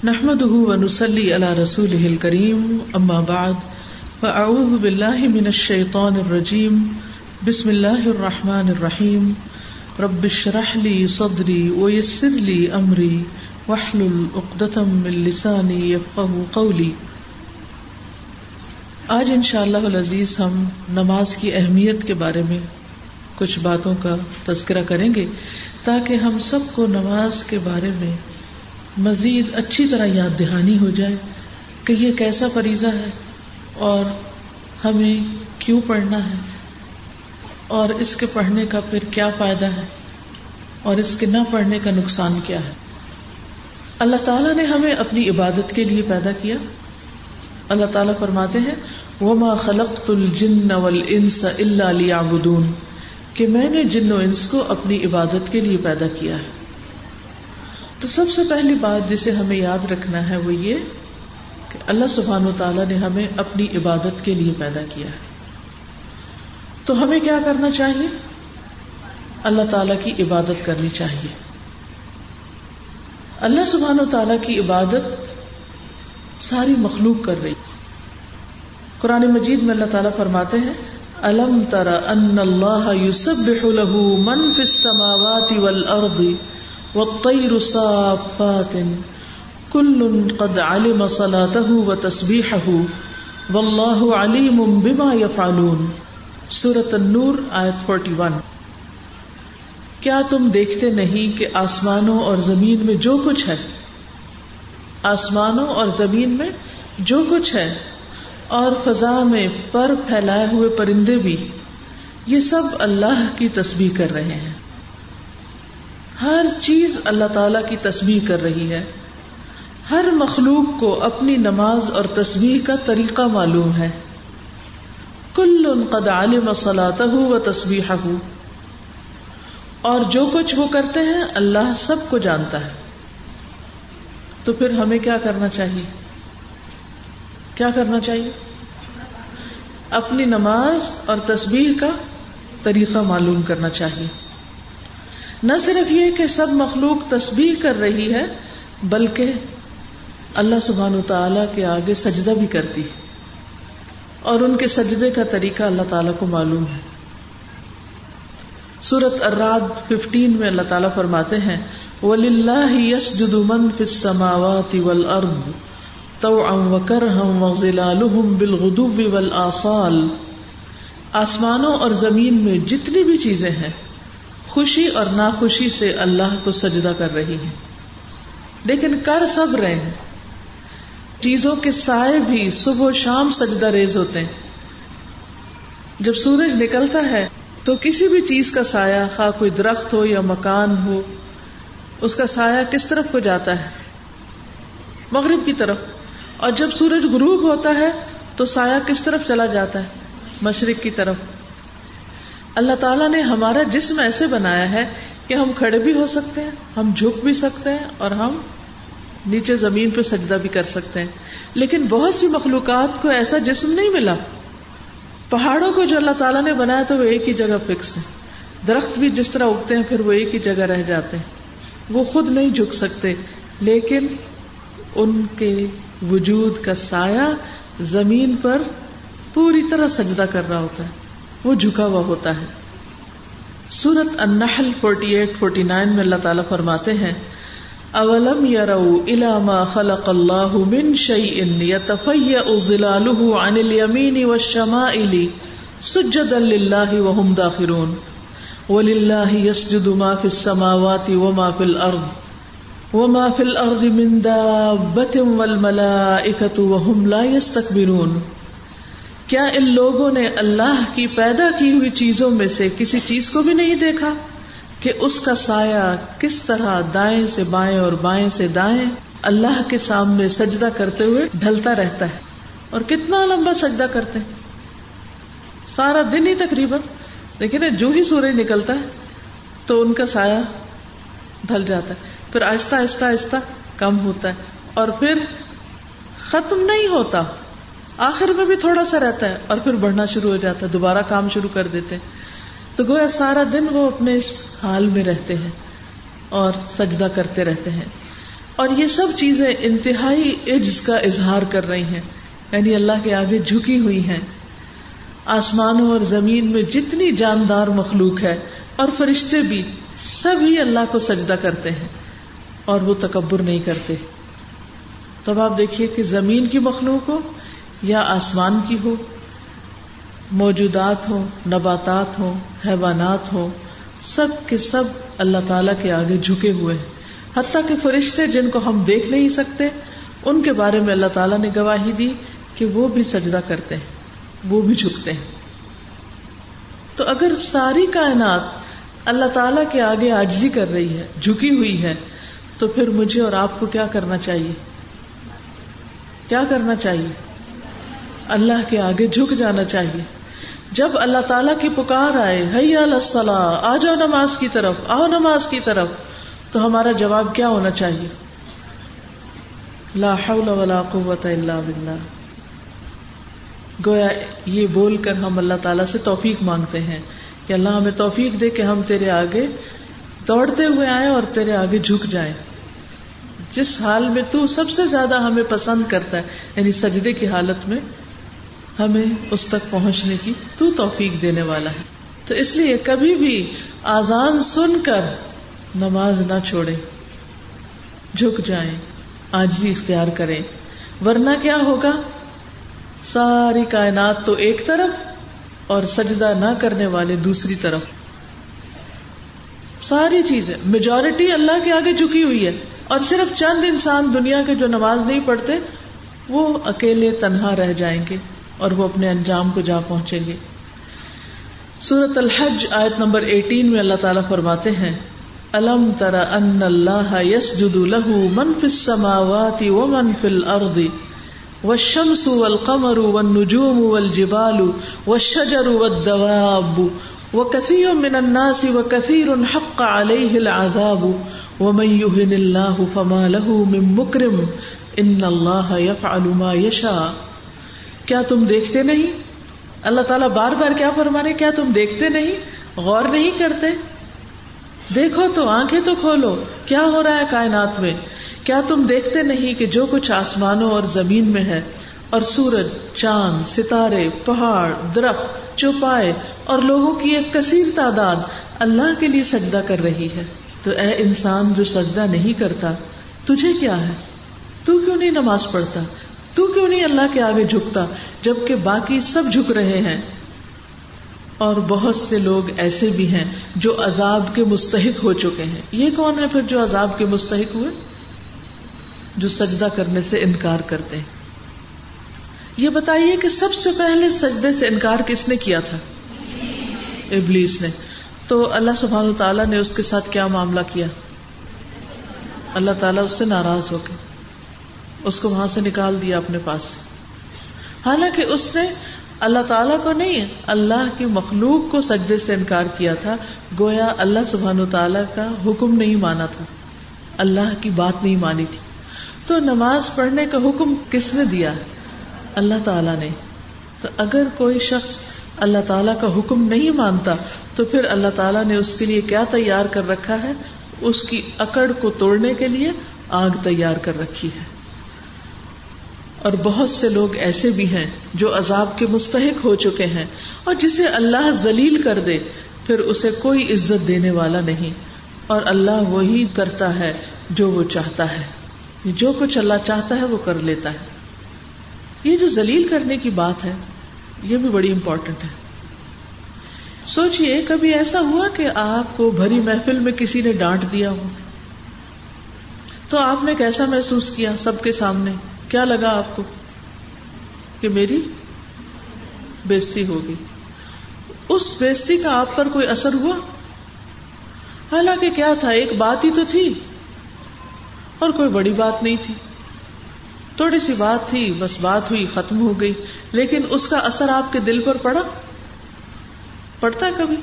نحمد ونسلی علی رسول کریم اما بعد فاعوذ باللہ من الشیطان الرجیم بسم اللہ الرحمن الرحیم رب اشرح لی صدری ویسر لی امری واحلل عقدۃ من لسانی یفقهوا قولی آج انشاءاللہ العزیز ہم نماز کی اہمیت کے بارے میں کچھ باتوں کا تذکرہ کریں گے تاکہ ہم سب کو نماز کے بارے میں مزید اچھی طرح یاد دہانی ہو جائے کہ یہ کیسا فریضہ ہے اور ہمیں کیوں پڑھنا ہے اور اس کے پڑھنے کا پھر کیا فائدہ ہے اور اس کے نہ پڑھنے کا نقصان کیا ہے؟ اللہ تعالیٰ نے ہمیں اپنی عبادت کے لیے پیدا کیا۔ اللہ تعالیٰ فرماتے ہیں وہ ما خلق الجن انس اللہ علی کہ میں نے جن و انس کو اپنی عبادت کے لیے پیدا کیا ہے۔ تو سب سے پہلی بات جسے ہمیں یاد رکھنا ہے وہ یہ کہ اللہ سبحان و تعالیٰ نے ہمیں اپنی عبادت کے لیے پیدا کیا ہے۔ تو ہمیں کیا کرنا چاہیے؟ اللہ تعالی کی عبادت کرنی چاہیے۔ اللہ سبحان و تعالیٰ کی عبادت ساری مخلوق کر رہی قرآن مجید میں اللہ تعالیٰ فرماتے ہیں، الم تر ان اللہ یوسف من فی السماوات والارض والطير صافات. كل قد علم صلاته وتسبيحه. والله عليم بما يفعلون. سورة النور، آیت 41 کیا تم دیکھتے نہیں کہ آسمانوں اور زمین میں جو کچھ ہے؟ آسمانوں اور زمین میں جو کچھ ہے، اور فضا میں پر پھیلائے ہوئے پرندے بھی، یہ سب اللہ کی تسبیح کر رہے ہیں۔ ہر چیز اللہ تعالی کی تصویر کر رہی ہے۔ ہر مخلوق کو اپنی نماز اور تصویر کا طریقہ معلوم ہے۔ کل ان قد عالم و تصویر اور جو کچھ وہ کرتے ہیں، اللہ سب کو جانتا ہے۔ تو پھر ہمیں کیا کرنا چاہیے؟ کیا کرنا چاہیے؟ اپنی نماز اور تصویر کا طریقہ معلوم کرنا چاہیے۔ نہ صرف یہ کہ سب مخلوق تسبیح کر رہی ہے، بلکہ اللہ سبحان و تعالی کے آگے سجدہ بھی کرتی ہے۔ اور ان کے سجدے کا طریقہ اللہ تعالیٰ کو معلوم ہے۔ سورت اراد ففٹین میں اللہ تعالیٰ فرماتے ہیں ولی اللہ یس جدمن فسماوات ول تو بالغدو آسمانوں اور زمین میں جتنی بھی چیزیں ہیں خوشی اور ناخوشی سے اللہ کو سجدہ کر رہی ہے لیکن کر سب رہے ہیں۔ چیزوں کے سائے بھی صبح و شام سجدہ ریز ہوتے ہیں۔ جب سورج نکلتا ہے تو کسی بھی چیز کا سایہ، خواہ کوئی درخت ہو یا مکان ہو، اس کا سایہ کس طرف کو جاتا ہے؟ مغرب کی طرف۔ اور جب سورج غروب ہوتا ہے تو سایہ کس طرف چلا جاتا ہے؟ مشرق کی طرف۔ اللہ تعالیٰ نے ہمارا جسم ایسے بنایا ہے کہ ہم کھڑے بھی ہو سکتے ہیں، ہم جھک بھی سکتے ہیں اور ہم نیچے زمین پہ سجدہ بھی کر سکتے ہیں۔ لیکن بہت سی مخلوقات کو ایسا جسم نہیں ملا۔ پہاڑوں کو جو اللہ تعالیٰ نے بنایا تو وہ ایک ہی جگہ فکس ہے۔ درخت بھی جس طرح اگتے ہیں، پھر وہ ایک ہی جگہ رہ جاتے ہیں۔ وہ خود نہیں جھک سکتے، لیکن ان کے وجود کا سایہ زمین پر پوری طرح سجدہ کر رہا ہوتا ہے۔ وہ جھکا ہوا ہوتا ہے۔ سورت النحل 48 49 میں اللہ تعالیٰ فرماتے ہیں، اولم يروا الى ما خلق الله من شيء يتفيأ ظلاله عن اليمين والشمائل سجدا لله وهم داخرون۔ ولله يسجد ما في السماوات وما في الارض، وما في الارض من دابة والملائكة وهم لا يستكبرون کیا ان لوگوں نے اللہ کی پیدا کی ہوئی چیزوں میں سے کسی چیز کو بھی نہیں دیکھا کہ اس کا سایہ کس طرح دائیں سے بائیں اور بائیں سے دائیں اللہ کے سامنے سجدہ کرتے ہوئے ڈھلتا رہتا ہے اور کتنا لمبا سجدہ کرتے ہیں؟ سارا دن ہی تقریباً۔ لیکن جو ہی سورج نکلتا ہے تو ان کا سایہ ڈھل جاتا ہے۔ پھر آہستہ آہستہ آہستہ کم ہوتا ہے اور پھر ختم نہیں ہوتا۔ آخر میں بھی تھوڑا سا رہتا ہے اور پھر بڑھنا شروع ہو جاتا ہے، دوبارہ کام شروع کر دیتے تو گویا سارا دن وہ اپنے اس حال میں رہتے ہیں اور سجدہ کرتے رہتے ہیں۔ اور یہ سب چیزیں انتہائی عجز کا اظہار کر رہی ہیں۔ یعنی اللہ کے آگے جھکی ہوئی ہیں۔ آسمانوں اور زمین میں جتنی جاندار مخلوق ہے اور فرشتے بھی سب ہی اللہ کو سجدہ کرتے ہیں اور وہ تکبر نہیں کرتے۔ تب آپ دیکھیے کہ زمین کی مخلوق ہو یا آسمان کی ہو، موجودات ہوں، نباتات ہوں، حیوانات ہوں، سب کے سب اللہ تعالی کے آگے جھکے ہوئے ہیں۔ حتیٰ کہ فرشتے جن کو ہم دیکھ نہیں سکتے، ان کے بارے میں اللہ تعالیٰ نے گواہی دی کہ وہ بھی سجدہ کرتے ہیں، وہ بھی جھکتے ہیں۔ تو اگر ساری کائنات اللہ تعالی کے آگے آجزی کر رہی ہے، جھکی ہوئی ہے، تو پھر مجھے اور آپ کو کیا کرنا چاہیے؟ کیا کرنا چاہیے؟ اللہ کے آگے جھک جانا چاہیے۔ جب اللہ تعالیٰ کی پکار آئے السلام آ جاؤ نماز کی طرف، آؤ نماز کی طرف، تو ہمارا جواب کیا ہونا چاہیے؟ لا حول ولا قوت الا باللہ۔ گویا یہ بول کر ہم اللہ تعالیٰ سے توفیق مانگتے ہیں کہ اللہ ہمیں توفیق دے کہ ہم تیرے آگے دوڑتے ہوئے آئے اور تیرے آگے جھک جائیں۔ جس حال میں تو سب سے زیادہ ہمیں پسند کرتا ہے یعنی سجدے کی حالت میں ہمیں اس تک پہنچنے کی تو توفیق دینے والا ہے۔ تو اس لیے کبھی بھی آزان سن کر نماز نہ چھوڑے جھک جائیں، آجزی اختیار کریں۔ ورنہ کیا ہوگا؟ ساری کائنات تو ایک طرف اور سجدہ نہ کرنے والے دوسری طرف۔ ساری چیزیں میجورٹی اللہ کے آگے جھکی ہوئی ہے۔ اور صرف چند انسان دنیا کے جو نماز نہیں پڑھتے، وہ اکیلے تنہا رہ جائیں گے۔ اور وہ اپنے انجام کو جا پہنچیں گے۔ سورت الحج آیت نمبر ایٹین میں اللہ تعالیٰ فرماتے ہیں، الم ترا ان اللہ یس جدو لہو من فل سماواتی و من فل اردی و شمس ول قمر و نجوم ول جبالو و شجر و دواب و کثیر من الناس و کثیر حق علیہ العذاب و من يهن اللہ فما له من مکرم، ان اللہ يفعل ما يشاء کیا تم دیکھتے نہیں؟ اللہ تعالیٰ بار بار کیا فرمانے، کیا تم دیکھتے نہیں؟ غور نہیں کرتے؟ دیکھو تو، آنکھیں تو کھولو۔ کیا ہو رہا ہے کائنات میں؟ کیا تم دیکھتے نہیں کہ جو کچھ آسمانوں اور زمین میں ہے؟ اور سورج، چاند، ستارے، پہاڑ، درخت، چوپائے اور لوگوں کی ایک کثیر تعداد اللہ کے لیے سجدہ کر رہی ہے۔ تو اے انسان جو سجدہ نہیں کرتا، تجھے کیا ہے؟ تو کیوں نہیں نماز پڑھتا؟ تو کیوں نہیں اللہ کے آگے جھکتا جبکہ باقی سب جھک رہے ہیں؟ اور بہت سے لوگ ایسے بھی ہیں جو عذاب کے مستحق ہو چکے ہیں۔ یہ کون ہے پھر جو عذاب کے مستحق ہوئے؟ جو سجدہ کرنے سے انکار کرتے ہیں۔ یہ بتائیے کہ سب سے پہلے سجدے سے انکار کس نے کیا تھا؟ ابلیس نے۔ تو اللہ سبحان تعالیٰ نے اس کے ساتھ کیا معاملہ کیا؟ اللہ تعالیٰ اس سے ناراض ہو کے اس کو وہاں سے نکال دیا اپنے پاس حالانکہ اس نے اللہ تعالیٰ کو نہیں، اللہ کی مخلوق کو سجدے سے انکار کیا تھا۔ گویا اللہ سبحان تعالیٰ کا حکم نہیں مانا تھا۔ اللہ کی بات نہیں مانی تھی۔ تو نماز پڑھنے کا حکم کس نے دیا؟ اللہ تعالیٰ نے۔ تو اگر کوئی شخص اللہ تعالیٰ کا حکم نہیں مانتا، تو پھر اللہ تعالیٰ نے اس کے لیے کیا تیار کر رکھا ہے؟ اس کی اکڑ کو توڑنے کے لیے آگ تیار کر رکھی ہے۔ اور بہت سے لوگ ایسے بھی ہیں جو عذاب کے مستحق ہو چکے ہیں اور جسے اللہ ذلیل کر دے، پھر اسے کوئی عزت دینے والا نہیں۔ اور اللہ وہی کرتا ہے جو وہ چاہتا ہے۔ جو کچھ اللہ چاہتا ہے وہ کر لیتا ہے۔ یہ جو ذلیل کرنے کی بات ہے، یہ بھی بڑی امپورٹنٹ ہے۔ سوچئے، کبھی ایسا ہوا کہ آپ کو بھری محفل میں کسی نے ڈانٹ دیا ہو؟ تو آپ نے کیسا محسوس کیا سب کے سامنے؟ کیا لگا آپ کو کہ میری بےزتی ہوگی اس بےزتی کا آپ پر کوئی اثر ہوا؟ حالانکہ کیا تھا، ایک بات ہی تو تھی اور کوئی بڑی بات نہیں تھی۔ تھوڑی سی بات تھی، بس بات ہوئی، ختم ہو گئی۔ لیکن اس کا اثر آپ کے دل پر پڑا؟ پڑتا ہے کبھی؟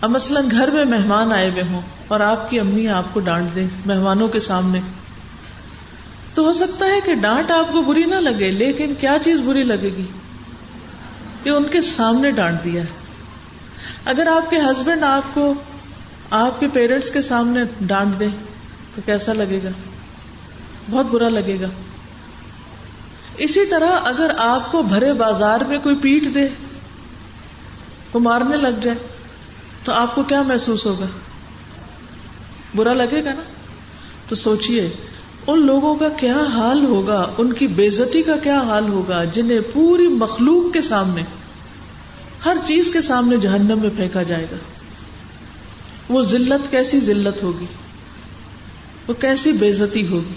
اب مثلاً گھر میں مہمان آئے ہوئے ہوں اور آپ کی امی آپ کو ڈانٹ دیں مہمانوں کے سامنے۔ تو ہو سکتا ہے کہ ڈانٹ آپ کو بری نہ لگے، لیکن کیا چیز بری لگے گی؟ کہ ان کے سامنے ڈانٹ دیا ہے۔ اگر آپ کے ہسبینڈ آپ کو، آپ کے پیرنٹس کے سامنے ڈانٹ دے، تو کیسا لگے گا؟ بہت برا لگے گا۔ اسی طرح اگر آپ کو بھرے بازار میں کوئی پیٹ دے کو مارنے لگ جائے، تو آپ کو کیا محسوس ہوگا؟ برا لگے گا نا؟ تو سوچئے۔ ان لوگوں کا کیا حال ہوگا؟ ان کی بےزتی کا کیا حال ہوگا؟ جنہیں پوری مخلوق کے سامنے، ہر چیز کے سامنے جہنم میں پھینکا جائے گا۔ وہ ذلت کیسی ذلت ہوگی؟ وہ کیسی بےزتی ہوگی؟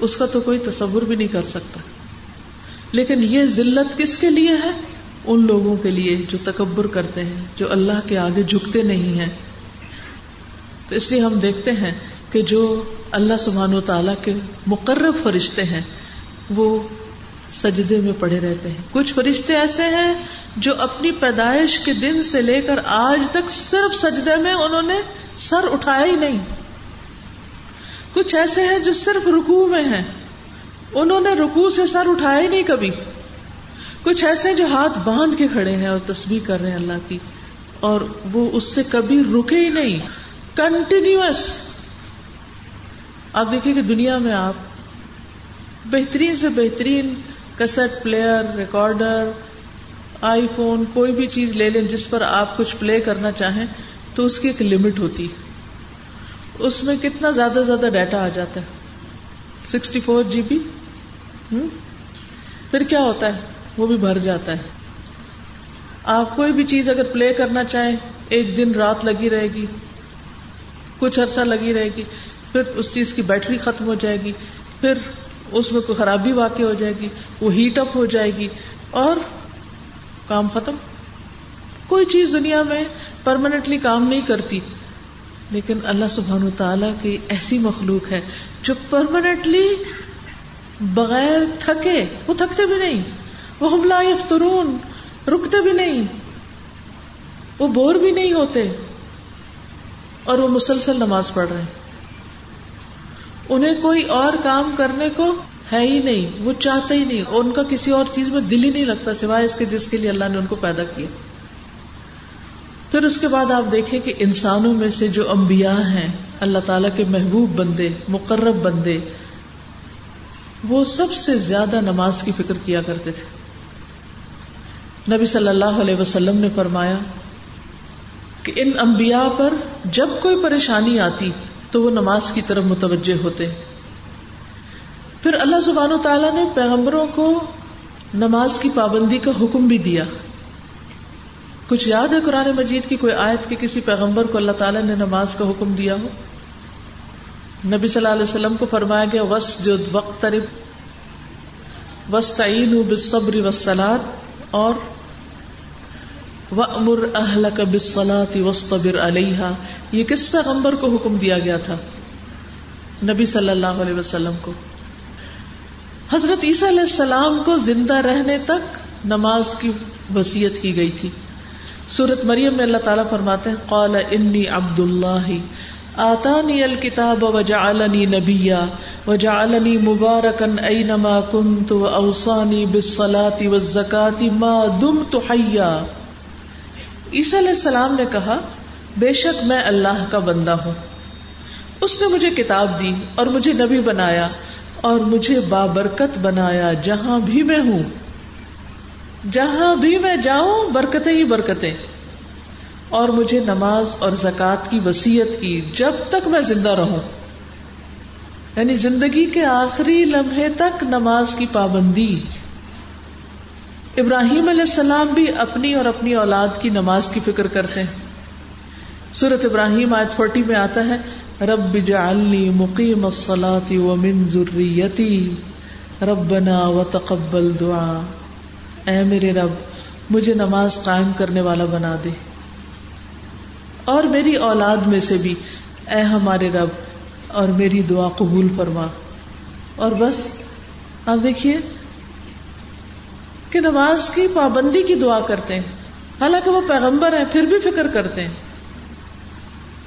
اس کا تو کوئی تصور بھی نہیں کر سکتا۔ لیکن یہ ذلت کس کے لیے ہے؟ ان لوگوں کے لیے جو تکبر کرتے ہیں، جو اللہ کے آگے جھکتے نہیں ہیں۔ تو اس لیے ہم دیکھتے ہیں کہ جو اللہ سبحان و تعالی کے مقرب فرشتے ہیں، وہ سجدے میں پڑے رہتے ہیں۔ کچھ فرشتے ایسے ہیں جو اپنی پیدائش کے دن سے لے کر آج تک صرف سجدے میں انہوں نے سر اٹھایا ہی نہیں۔ کچھ ایسے ہیں جو صرف رکو میں ہیں، انہوں نے رکو سے سر اٹھایا ہی نہیں کبھی۔ کچھ ایسے جو ہاتھ باندھ کے کھڑے ہیں اور تصویر کر رہے ہیں اللہ کی، اور وہ اس سے کبھی رکے ہی نہیں۔ کنٹینیوس آپ دیکھیے کہ دنیا میں آپ بہترین سے بہترین cassette player, recorder, iPhone, کوئی بھی چیز لے لیں جس پر آپ کچھ پلے کرنا چاہیں تو اس کی ایک لمٹ ہوتی اس میں کتنا زیادہ زیادہ ڈیٹا آ جاتا ہے۔ سکسٹی فور جی بی پھر کیا ہوتا ہے؟ وہ بھی بھر جاتا ہے۔ آپ کوئی بھی چیز اگر پلے کرنا چاہیں، ایک دن رات لگی رہے گی، کچھ عرصہ لگی رہے گی۔ پھر اس چیز کی بیٹری ختم ہو جائے گی، پھر اس میں کوئی خرابی واقع ہو جائے گی، وہ ہیٹ اپ ہو جائے گی اور کام ختم۔ کوئی چیز دنیا میں پرماننٹلی کام نہیں کرتی، لیکن اللہ سبحان تعالی کی ایسی مخلوق ہے جو پرماننٹلی بغیر تھکے، وہ تھکتے بھی نہیں وہ حملہ یفترون، رکتے بھی نہیں، وہ بور بھی نہیں ہوتے اور وہ مسلسل نماز پڑھ رہے ہیں۔ انہیں کوئی اور کام کرنے کو ہے ہی نہیں، وہ چاہتے ہی نہیں، اور ان کا کسی اور چیز میں دل ہی نہیں لگتا سوائے اس کے جس کے لیے اللہ نے ان کو پیدا کیا۔ پھر اس کے بعد آپ دیکھیں کہ انسانوں میں سے جو انبیاء ہیں، اللہ تعالی کے محبوب بندے، مقرب بندے، وہ سب سے زیادہ نماز کی فکر کیا کرتے تھے۔ نبی صلی اللہ علیہ وسلم نے فرمایا کہ ان انبیاء پر جب کوئی پریشانی آتی تو وہ نماز کی طرف متوجہ ہوتے۔ پھر اللہ سبحانہ و تعالیٰ نے پیغمبروں کو نماز کی پابندی کا حکم بھی دیا۔ کچھ یاد ہے قرآن مجید کی کوئی آیت کے کسی پیغمبر کو اللہ تعالیٰ نے نماز کا حکم دیا ہو؟ نبی صلی اللہ علیہ وسلم کو فرمایا گیا وس جو وقت وس تعین بصبر وسلاد اور و امر اہل کا بسلاتی وسطبر علیہ یہ کس پیغمبر کو حکم دیا گیا تھا نبی صلی اللہ علیہ وسلم کو حضرت عیسیٰ علیہ السلام کو زندہ رہنے تک نماز کی وسیعت کی گئی تھی سورت مریم میں اللہ تعالیٰ فرماتے ہیں، قال انی عبد اللہ آتانی الکتاب وجعلنی نبیا وجعلنی مبارکن اینما کنت و اوصانی بالصلاة والزکاة ما دمت حیا عیسیٰ علیہ السلام نے کہا، بے شک میں اللہ کا بندہ ہوں۔ اس نے مجھے کتاب دی اور مجھے نبی بنایا اور مجھے بابرکت بنایا جہاں بھی میں ہوں۔ جہاں بھی میں جاؤں، برکتیں ہی برکتیں۔ اور مجھے نماز اور زکوٰۃ کی وسیعت کی جب تک میں زندہ رہوں۔ یعنی زندگی کے آخری لمحے تک نماز کی پابندی۔ ابراہیم علیہ السلام بھی اپنی اور اپنی اولاد کی نماز کی فکر کرتے ہیں۔ سورت ابراہیم آیت فورٹی میں آتا ہے، رب جعلنی مقیم الصلاة ومن ذریتی، ربنا وتقبل دعا۔ اے میرے رب، مجھے نماز قائم کرنے والا بنا دے۔ اور میری اولاد میں سے بھی، اے ہمارے رب، اور میری دعا قبول فرما۔ اور بس، آپ دیکھیے کہ نماز کی پابندی کی دعا کرتے ہیں۔ حالانکہ وہ پیغمبر ہیں، پھر بھی فکر کرتے ہیں۔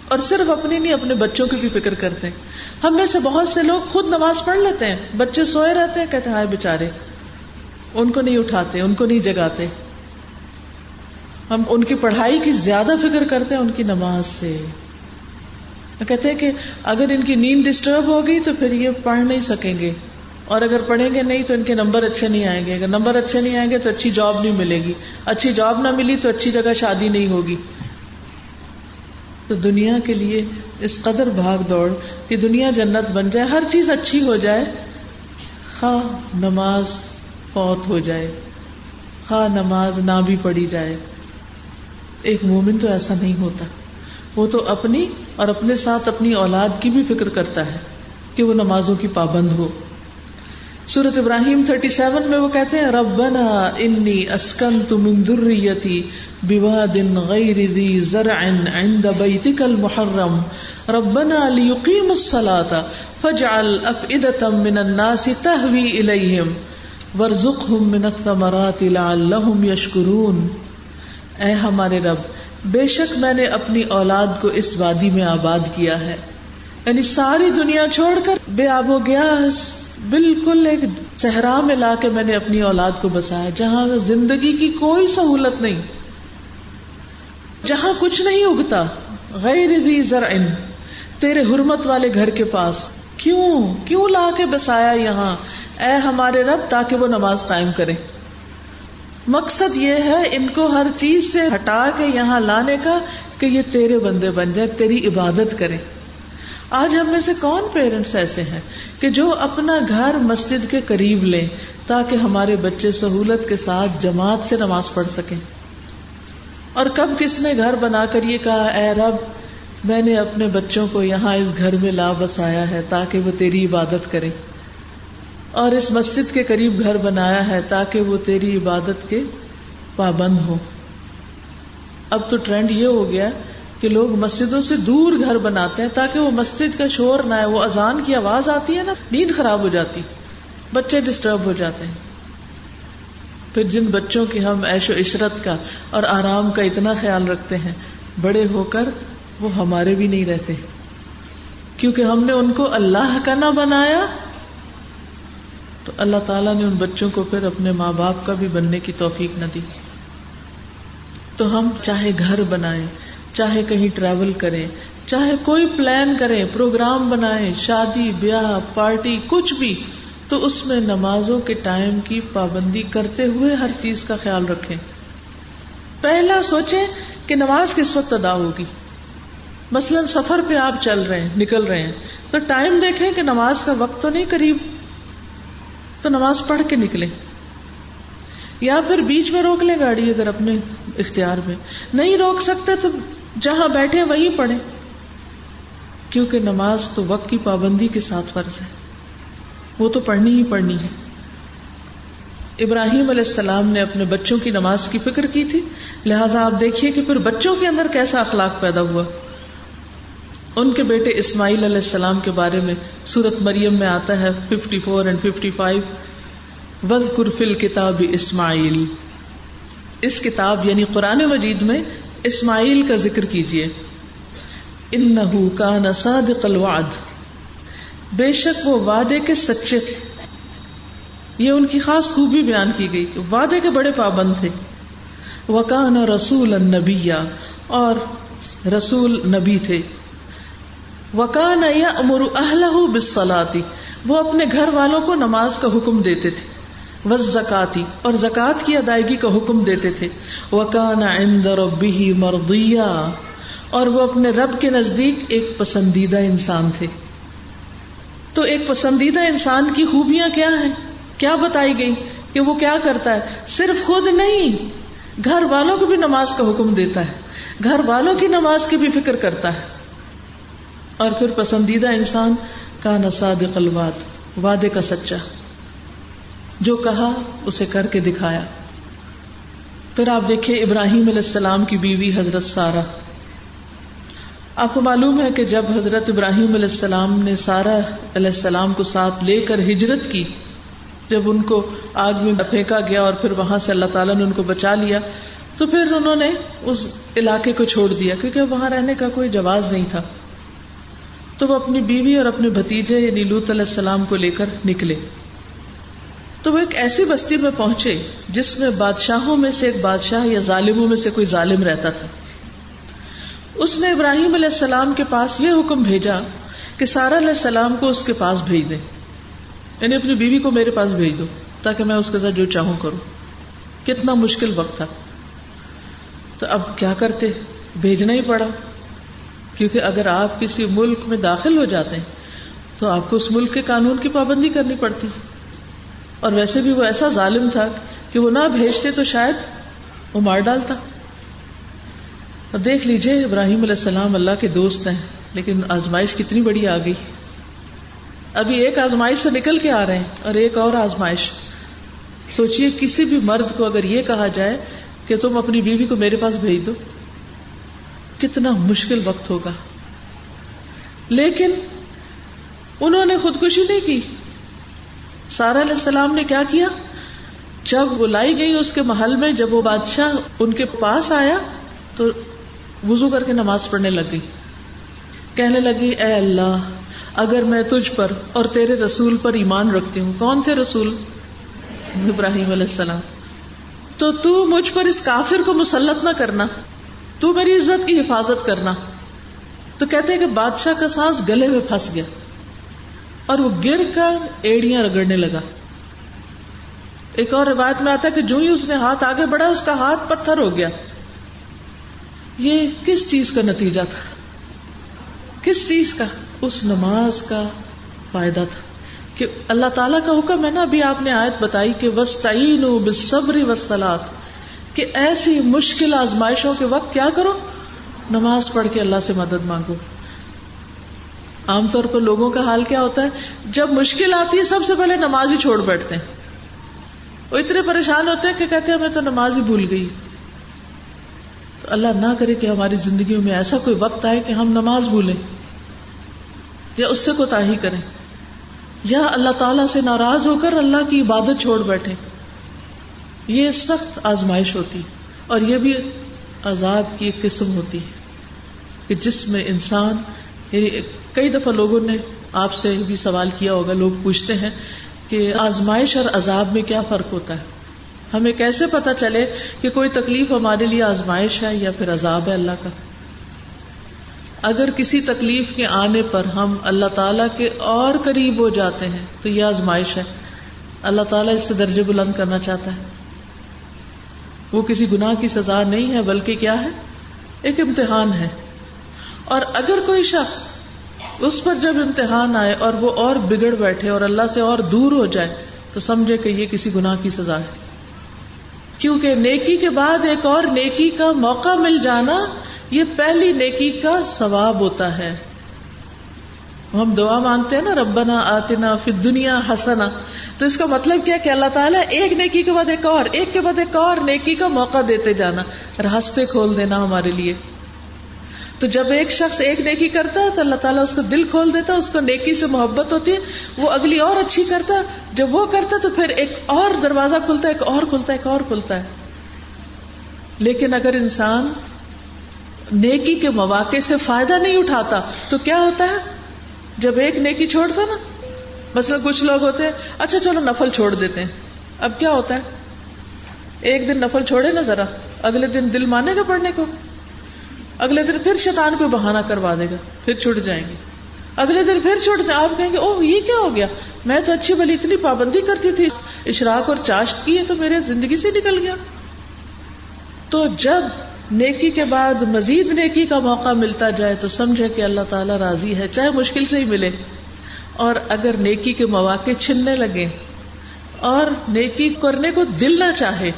اور صرف اپنی نہیں، اپنے بچوں کی بھی فکر کرتے ہیں۔ ہم میں سے بہت سے لوگ خود نماز پڑھ لیتے ہیں۔ بچے سوئے رہتے ہیں، کہتے ہیں بےچارے ان کو نہیں اٹھاتے، ان کو نہیں جگاتے۔ ہم ان کی پڑھائی کی زیادہ فکر کرتے ہیں، ان کی نماز سے۔ کہتے ہیں کہ اگر ان کی نیند ڈسٹرب ہوگی تو پھر یہ پڑھ نہیں سکیں گے۔ اور اگر پڑھیں گے نہیں تو ان کے نمبر اچھے نہیں آئیں گے۔ اگر نمبر اچھے نہیں آئیں گے تو اچھی جاب نہیں ملے گی۔ اچھی جاب نہ ملی تو اچھی جگہ شادی نہیں ہوگی۔ تو دنیا کے لیے اس قدر بھاگ دوڑ کہ دنیا جنت بن جائے، ہر چیز اچھی ہو جائے۔ خواہ نماز فوت ہو جائے، خواہ نماز نہ بھی پڑھی جائے۔ ایک مومن تو ایسا نہیں ہوتا۔ وہ تو اپنی اور اپنے ساتھ اپنی اولاد کی بھی فکر کرتا ہے کہ وہ نمازوں کی پابند ہو۔ سورت ابراہیم 37 میں وہ کہتے ہیں، ربنا انی اسکن من ذریتی بواد غیر ذی زرع عند بیتک المحرم. ربنا لیقیم الصلاة، فاجعل افئدتا من الناس تہوی الیہم، ورزقهم من الثمرات لعلهم یشکرون. اے ہمارے رب، بے شک میں نے اپنی اولاد کو اس وادی میں آباد کیا ہے یعنی ساری دنیا چھوڑ کر بے آب و گیاس بالکل ایک صحرا میں لا کے میں نے اپنی اولاد کو بسایا، جہاں زندگی کی کوئی سہولت نہیں۔ جہاں کچھ نہیں اگتا، غیر بھی زرعن تیرے حرمت والے گھر کے پاس، کیوں؟ کیوں لا کے بسایا یہاں؟ اے ہمارے رب، تاکہ وہ نماز قائم کرے مقصد یہ ہے، ان کو ہر چیز سے ہٹا کے یہاں لانے کا، کہ یہ تیرے بندے بن جائے تیری عبادت کرے آج ہم میں سے کون پیرنٹس ایسے ہیں کہ جو اپنا گھر مسجد کے قریب لیں تاکہ ہمارے بچے سہولت کے ساتھ جماعت سے نماز پڑھ سکیں؟ اور کب کس نے گھر بنا کر یہ کہا، اے رب، میں نے اپنے بچوں کو یہاں اس گھر میں لا بسایا ہے تاکہ وہ تیری عبادت کرے اور اس مسجد کے قریب گھر بنایا ہے تاکہ وہ تیری عبادت کے پابند ہو اب تو ٹرینڈ یہ ہو گیا کہ لوگ مسجدوں سے دور گھر بناتے ہیں تاکہ وہ مسجد کا شور نہ ہے وہ اذان کی آواز آتی ہے نا، نیند خراب ہو جاتی، بچے ڈسٹرب ہو جاتے ہیں۔ پھر جن بچوں کی ہم ایش و عشرت کا اور آرام کا اتنا خیال رکھتے ہیں، بڑے ہو کر وہ ہمارے بھی نہیں رہتے۔ کیونکہ ہم نے ان کو اللہ کا نہ بنایا، تو اللہ تعالیٰ نے ان بچوں کو پھر اپنے ماں باپ کا بھی بننے کی توفیق نہ دی۔ تو ہم چاہے گھر بنائیں چاہے کہیں ٹریول کریں، چاہے کوئی پلان کریں پروگرام بنائیں، شادی، بیاہ پارٹی کچھ بھی، تو اس میں نمازوں کے ٹائم کی پابندی کرتے ہوئے ہر چیز کا خیال رکھیں۔ پہلا سوچیں کہ نماز کس وقت ادا ہوگی۔ مثلاً سفر پہ آپ چل رہے ہیں، نکل رہے ہیں، تو ٹائم دیکھیں کہ نماز کا وقت تو نہیں قریب۔ تو نماز پڑھ کے نکلیں۔ یا پھر بیچ میں روک لیں گاڑی اگر اپنے اختیار میں۔ نہیں روک سکتے تو جہاں بیٹھے وہیں پڑھے کیونکہ نماز تو وقت کی پابندی کے ساتھ فرض ہے۔ وہ تو پڑھنی ہی پڑھنی ہے۔ ابراہیم علیہ السلام نے اپنے بچوں کی نماز کی فکر کی تھی۔ لہٰذا آپ دیکھیے کہ پھر بچوں کے اندر کیسا اخلاق پیدا ہوا۔ ان کے بیٹے اسماعیل علیہ السلام کے بارے میں سورت مریم میں آتا ہے، fifty four and fifty five. With کرفل کتاب اسماعیل۔ اس کتاب یعنی قرآن مجید میں اسماعیل کا ذکر کیجیے ان کا نساد الوعد۔ بے شک وہ وعدے کے سچے تھے۔ یہ ان کی خاص خوبی بیان کی گئی وعدے کے بڑے پابند تھے۔ وکان رسول النبیہ اور رسول نبی تھے۔ وکان یا امر اہل بسلاتی وہ اپنے گھر والوں کو نماز کا حکم دیتے تھے۔ زکاتی اور زکات کی ادائیگی کا حکم دیتے تھے. وکان عند ربه مرضیا اور وہ اپنے رب کے نزدیک ایک پسندیدہ انسان تھے. تو ایک پسندیدہ انسان کی خوبیاں کیا ہیں؟ کیا بتائی گئی کہ وہ کیا کرتا ہے؟ صرف خود نہیں. گھر والوں کو بھی نماز کا حکم دیتا ہے. گھر والوں کی نماز کی بھی فکر کرتا ہے. اور پھر پسندیدہ انسان کا نساد الواد وعدے کا سچا. جو کہا، اسے کر کے دکھایا۔ پھر آپ دیکھیے ابراہیم علیہ السلام کی بیوی حضرت سارا آپ کو معلوم ہے کہ جب حضرت ابراہیم علیہ السلام نے سارا علیہ السلام کو ساتھ لے کر ہجرت کی، جب ان کو آگ میں پھینکا گیا اور پھر وہاں سے اللہ تعالیٰ نے ان کو بچا لیا، تو پھر انہوں نے اس علاقے کو چھوڑ دیا، کیونکہ وہاں رہنے کا کوئی جواز نہیں تھا۔ تو وہ اپنی بیوی اور اپنے بھتیجے یعنی لوت علیہ السلام کو لے کر نکلے۔ تو وہ ایک ایسی بستی میں پہنچے جس میں بادشاہوں میں سے ایک بادشاہ یا ظالموں میں سے کوئی ظالم رہتا تھا۔ اس نے ابراہیم علیہ السلام کے پاس یہ حکم بھیجا کہ سارا علیہ السلام کو اس کے پاس بھیج دے۔ یعنی اپنی بیوی کو میرے پاس بھیج دو تاکہ میں اس کے ساتھ جو چاہوں کروں۔ کتنا مشکل وقت تھا۔ تو اب کیا کرتے؟ بھیجنا ہی پڑا۔ کیونکہ اگر آپ کسی ملک میں داخل ہو جاتے ہیں تو آپ کو اس ملک کے قانون کی پابندی کرنی پڑتی۔ اور ویسے بھی وہ ایسا ظالم تھا کہ وہ نہ بھیجتے تو شاید وہ مار ڈالتا۔ اور دیکھ لیجیے ابراہیم علیہ السلام اللہ کے دوست ہیں، لیکن آزمائش کتنی بڑی آ گئی۔ ابھی ایک آزمائش سے نکل کے آ رہے ہیں اور ایک اور آزمائش۔ سوچئے کسی بھی مرد کو اگر یہ کہا جائے کہ تم اپنی بیوی کو میرے پاس بھیج دو، کتنا مشکل وقت ہوگا۔ لیکن انہوں نے خودکشی نہیں کی۔ سارا علیہ السلام نے کیا کیا؟ جب وہ لائی گئی اس کے محل میں، جب وہ بادشاہ ان کے پاس آیا تو وزو کر کے نماز پڑھنے لگ گئی۔ کہنے لگی، اے اللہ، اگر میں تجھ پر اور تیرے رسول پر ایمان رکھتی ہوں، کون تھے رسول؟ ابراہیم علیہ السلام۔ تو تو مجھ پر اس کافر کو مسلط نہ کرنا، تو میری عزت کی حفاظت کرنا۔ تو کہتے ہیں کہ بادشاہ کا سانس گلے میں پھنس گیا۔ اور وہ گر کر ایڑیاں رگڑنے لگا۔ ایک اور روایت میں آتا ہے کہ جو ہی اس نے ہاتھ آگے بڑھا، اس کا ہاتھ پتھر ہو گیا۔ یہ کس چیز کا نتیجہ تھا؟ کس چیز کا؟ اس نماز کا فائدہ تھا۔ کہ اللہ تعالیٰ کا حکم ہے نا، ابھی آپ نے آیت بتائی کہ وسطین بصبری وسلات کہ ایسی مشکل آزمائشوں کے وقت کیا کرو؟ نماز پڑھ کے اللہ سے مدد مانگو۔ عام طور پر لوگوں کا حال کیا ہوتا ہے؟ جب مشکل آتی ہے، سب سے پہلے نماز ہی چھوڑ بیٹھتے ہیں۔ وہ اتنے پریشان ہوتے ہیں کہ کہتے ہیں میں تو نماز ہی بھول گئی۔ تو اللہ نہ کرے کہ ہماری زندگیوں میں ایسا کوئی وقت آئے کہ ہم نماز بھولیں۔ یا اس سے کوتا کریں۔ یا اللہ تعالی سے ناراض ہو کر اللہ کی عبادت چھوڑ بیٹھے یہ سخت آزمائش ہوتی اور یہ بھی عذاب کی ایک قسم ہوتی ہے کہ جس میں انسان یعنی کئی دفعہ لوگوں نے آپ سے بھی سوال کیا ہوگا، لوگ پوچھتے ہیں کہ آزمائش اور عذاب میں کیا فرق ہوتا ہے؟ ہمیں کیسے پتا چلے کہ کوئی تکلیف ہمارے لیے آزمائش ہے یا پھر عذاب ہے اللہ کا؟ اگر کسی تکلیف کے آنے پر ہم اللہ تعالی کے اور قریب ہو جاتے ہیں تو یہ آزمائش ہے۔ اللہ تعالیٰ اس سے درجے بلند کرنا چاہتا ہے۔ وہ کسی گناہ کی سزا نہیں ہے، بلکہ کیا ہے؟ ایک امتحان ہے۔ اور اگر کوئی شخص اس پر جب امتحان آئے اور وہ اور بگڑ بیٹھے اور اللہ سے اور دور ہو جائے تو سمجھے کہ یہ کسی گناہ کی سزا ہے۔ کیونکہ نیکی کے بعد ایک اور نیکی کا موقع مل جانا یہ پہلی نیکی کا ثواب ہوتا ہے۔ ہم دعا مانگتے ہیں نا، ربنا آتنا فی دنیا ہسنا تو اس کا مطلب کیا کہ اللہ تعالیٰ ایک نیکی کے بعد ایک اور، ایک کے بعد ایک اور نیکی کا موقع دیتے جانا، راستے کھول دینا ہمارے لیے۔ تو جب ایک شخص ایک نیکی کرتا ہے تو اللہ تعالیٰ اس کو دل کھول دیتا ہے، اس کو نیکی سے محبت ہوتی ہے، وہ اگلی اور اچھی کرتا ہے۔ جب وہ کرتا تو پھر ایک اور دروازہ کھلتا ہے، ایک اور کھلتا ہے، ایک اور کھلتا ہے۔ لیکن اگر انسان نیکی کے مواقع سے فائدہ نہیں اٹھاتا، تو کیا ہوتا ہے؟ جب ایک نیکی چھوڑتا نا، مثلا کچھ لوگ ہوتے ہیں اچھا چلو نفل چھوڑ دیتے ہیں۔ اب کیا ہوتا ہے؟ ایک دن نفل چھوڑے نا ذرا، اگلے دن دل مانے گا پڑھنے کو۔ اگلے دن پھر شیطان کو بہانا کروا دے گا، پھر چھٹ جائیں گے۔ اگلے دن پھر چھوٹ جائیں آپ کہیں گے او یہ کیا ہو گیا؟ میں تو اچھی بلی اتنی پابندی کرتی تھی۔ اشراق اور چاشت کی ہے تو میرے زندگی سے نکل گیا۔ تو جب نیکی کے بعد مزید نیکی کا موقع ملتا جائے تو سمجھے کہ اللہ تعالیٰ راضی ہے، چاہے مشکل سے ہی ملے۔ اور اگر نیکی کے مواقع چھننے لگے اور نیکی کرنے کو دل نہ چاہے،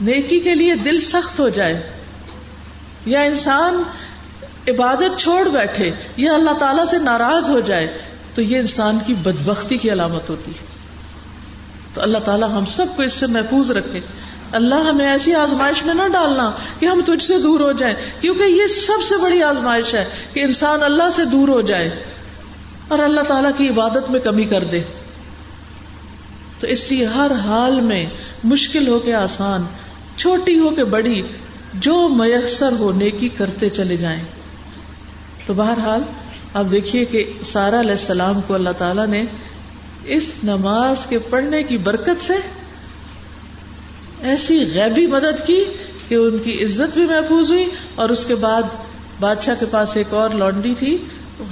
نیکی کے لیے دل سخت ہو جائے یا انسان عبادت چھوڑ بیٹھے یا اللہ تعالیٰ سے ناراض ہو جائے، تو یہ انسان کی بدبختی کی علامت ہوتی ہے۔ تو اللہ تعالیٰ ہم سب کو اس سے محفوظ رکھے۔ اللہ ہمیں ایسی آزمائش میں نہ ڈالنا کہ ہم تجھ سے دور ہو جائیں، کیونکہ یہ سب سے بڑی آزمائش ہے کہ انسان اللہ سے دور ہو جائے اور اللہ تعالیٰ کی عبادت میں کمی کر دے۔ تو اس لیے ہر حال میں مشکل ہو کے آسان، چھوٹی ہو کے بڑی جو میسر ہو نیکی کرتے چلے جائیں۔ تو بہرحال آپ دیکھیے کہ سارا علیہ السلام کو اللہ تعالیٰ نے اس نماز کے پڑھنے کی برکت سے ایسی غیبی مدد کی کہ ان کی عزت بھی محفوظ ہوئی اور اس کے بعد بادشاہ کے پاس ایک اور لانڈی تھی،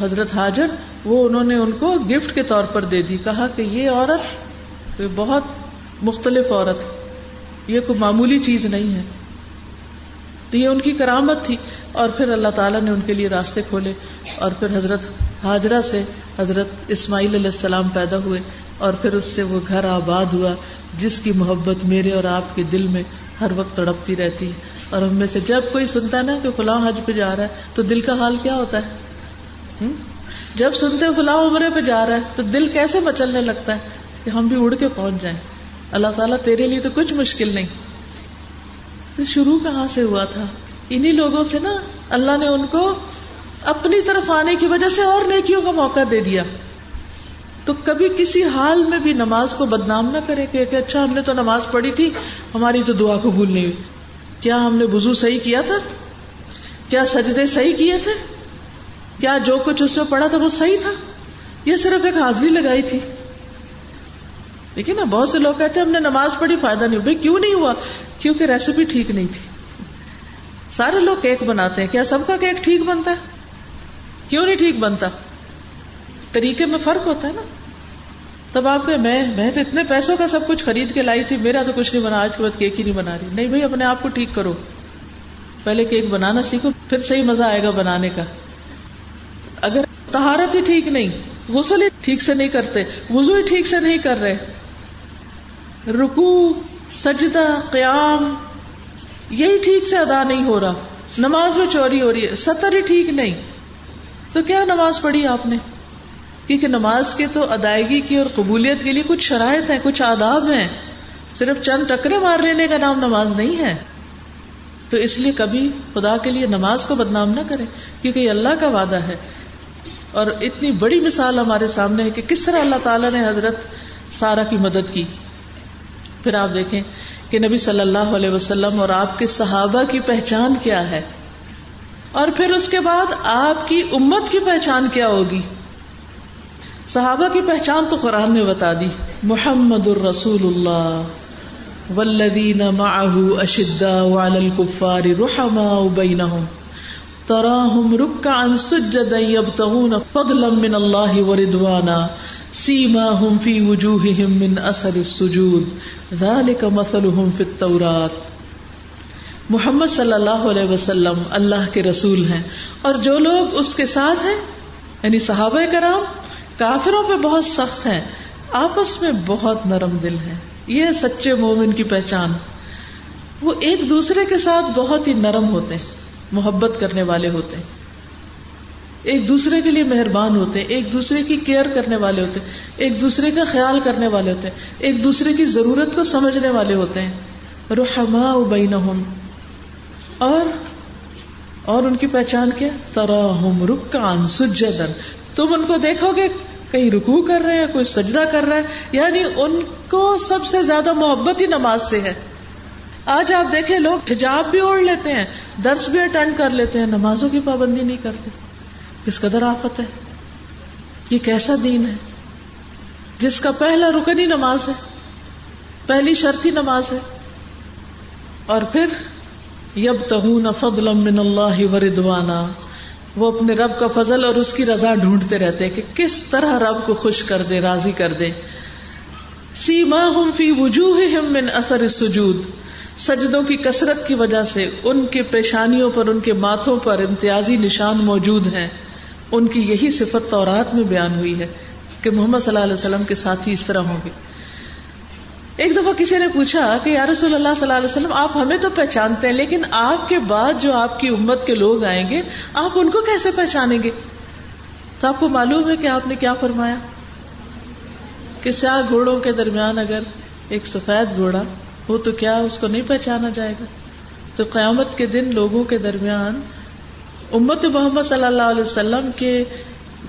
حضرت حاجر، وہ انہوں نے ان کو گفٹ کے طور پر دے دی، کہا کہ یہ عورت بہت مختلف عورت، یہ کوئی معمولی چیز نہیں ہے۔ تو یہ ان کی کرامت تھی اور پھر اللہ تعالیٰ نے ان کے لیے راستے کھولے اور پھر حضرت حاجرہ سے حضرت اسماعیل علیہ السلام پیدا ہوئے اور پھر اس سے وہ گھر آباد ہوا جس کی محبت میرے اور آپ کے دل میں ہر وقت تڑپتی رہتی ہے اور ہم میں سے جب کوئی سنتا ہے نا کہ فلاں حج پہ جا رہا ہے تو دل کا حال کیا ہوتا ہے؟ جب سنتے فلاں عمرے پہ جا رہا ہے تو دل کیسے مچلنے لگتا ہے کہ ہم بھی اڑ کے پہنچ جائیں؟ اللہ تعالیٰ تیرے لیے تو کچھ مشکل نہیں۔ تو شروع کہاں سے ہوا تھا؟ انہی لوگوں سے نا اللہ نے ان کو اپنی طرف آنے کی وجہ سے اور نیکیوں کا موقع دے دیا۔ تو کبھی کسی حال میں بھی نماز کو بدنام نہ کرے کہ اچھا ہم نے تو نماز پڑھی تھی، ہماری تو دعا قبول نہیں ہوئی۔ کیا ہم نے وضو صحیح کیا تھا؟ کیا سجدے صحیح کیے تھے؟ کیا جو کچھ اس میں پڑا تھا وہ صحیح تھا؟ یہ صرف ایک حاضری لگائی تھی۔ دیکھیے نا، بہت سے لوگ کہتے ہیں ہم نے نماز پڑھی، فائدہ نہیں بھائی کیوں نہیں ہوا؟ کیونکہ ریسیپی ٹھیک نہیں تھی۔ سارے لوگ کیک بناتے ہیں۔ کیا سب کا کیک ٹھیک بنتا ہے؟ کیوں نہیں ٹھیک بنتا؟ طریقے میں فرق ہوتا ہے نا۔ تب آپ کے میں میں تو اتنے پیسوں کا سب کچھ خرید کے لائی تھی، میرا تو کچھ نہیں بنا، آج کے بعد کیک ہی نہیں بنا رہی۔ نہیں بھائی، اپنے آپ کو ٹھیک کرو۔ پہلے کیک بنانا سیکھو، پھر صحیح مزہ آئے گا بنانے کا۔ اگر تہارت ہی ٹھیک نہیں، غسل ہی ٹھیک سے نہیں کرتے وزو ہی ٹھیک سے نہیں کر رہے رکو سجدہ، قیام، یہی ٹھیک سے ادا نہیں ہو رہا۔ نماز میں چوری ہو رہی ہے، سطر ہی ٹھیک نہیں۔ تو کیا نماز پڑھی آپ نے؟ کیونکہ نماز کے تو ادائیگی کی اور قبولیت کے لیے کچھ شرائط ہیں، کچھ آداب ہیں۔ صرف چند ٹکرے مار لینے کا نام نماز نہیں ہے۔ تو اس لیے کبھی خدا کے لیے نماز کو بدنام نہ کرے کیونکہ یہ اللہ کا وعدہ ہے۔ اور اتنی بڑی مثال ہمارے سامنے ہے کہ کس طرح اللہ تعالیٰ نے حضرت سارا کی مدد کی۔ پھر آپ دیکھیں کہ نبی صلی اللہ علیہ وسلم اور آپ کے صحابہ کی پہچان کیا ہے اور پھر اس کے بعد آپ کی امت کی پہچان کیا ہوگی؟ صحابہ کی پہچان تو قرآن نے بتا دی، محمد الرسول اللہ والذین معه اشداء على الكفار رحماء بینہم، تراہم رکعا سجدا یبتغون فضلا من اللہ ورضوانا سیماہم فی وجوہہم من اثر السجود، ذالک مثلہم فی التورات۔ محمد صلی اللہ علیہ وسلم اللہ کے رسول ہیں، اور جو لوگ اس کے ساتھ ہیں یعنی صحابہ کرام، کافروں پہ بہت سخت ہیں، آپس میں بہت نرم دل ہے یہ سچے مومن کی پہچان۔ وہ ایک دوسرے کے ساتھ بہت ہی نرم ہوتے ہیں، محبت کرنے والے ہوتے ہیں۔ ایک دوسرے کے لیے مہربان ہوتے ہیں ایک دوسرے کی کیئر کرنے والے ہوتے ہیں ایک دوسرے کا خیال کرنے والے ہوتے ہیں ایک دوسرے کی ضرورت کو سمجھنے والے ہوتے۔ ہیں رحما بینہم۔ اور اور ان کی پہچان کیا؟ تراہم رکان سجدن تم ان کو دیکھو گے، کہیں رکو کر رہے ہیں، کوئی سجدہ کر رہا ہے یعنی ان کو سب سے زیادہ محبت ہی نماز سے ہے۔ آج آپ دیکھیں، لوگ حجاب بھی اوڑھ لیتے ہیں، درس بھی اٹینڈ کر لیتے ہیں، نمازوں کی پابندی نہیں کرتے۔ کس قدر آفت ہے؟ یہ کیسا دین ہے؟ جس کا پہلا رکن ہی نماز ہے، پہلی شرط ہی نماز ہے، اور پھر یب تہون فضل من اللہ وردوانا وہ اپنے رب کا فضل اور اس کی رضا ڈھونڈتے رہتے کہ کس طرح رب کو خوش کر دے، راضی کر دے۔ سیما ہم فی وجوہ من اثر سجود سجدوں کی کثرت کی وجہ سے ان کے پیشانیوں پر، ان کے ماتھوں پر امتیازی نشان موجود ہیں۔ ان کی یہی صفت تورات میں بیان ہوئی ہے کہ محمد صلی اللہ علیہ وسلم کے ساتھی اس طرح ہوں گے۔ ایک دفعہ کسی نے پوچھا کہ یا رسول اللہ صلی اللہ علیہ وسلم، آپ ہمیں تو پہچانتے ہیں، لیکن آپ کے بعد جو آپ کی امت کے لوگ آئیں گے، آپ ان کو کیسے پہچانیں گے؟ تو آپ کو معلوم ہے کہ آپ نے کیا فرمایا؟ کہ سیاہ گھوڑوں کے درمیان اگر ایک سفید گھوڑا ہو تو کیا اس کو نہیں پہچانا جائے گا؟ تو قیامت کے دن لوگوں کے درمیان امت محمد صلی اللہ علیہ وسلم کے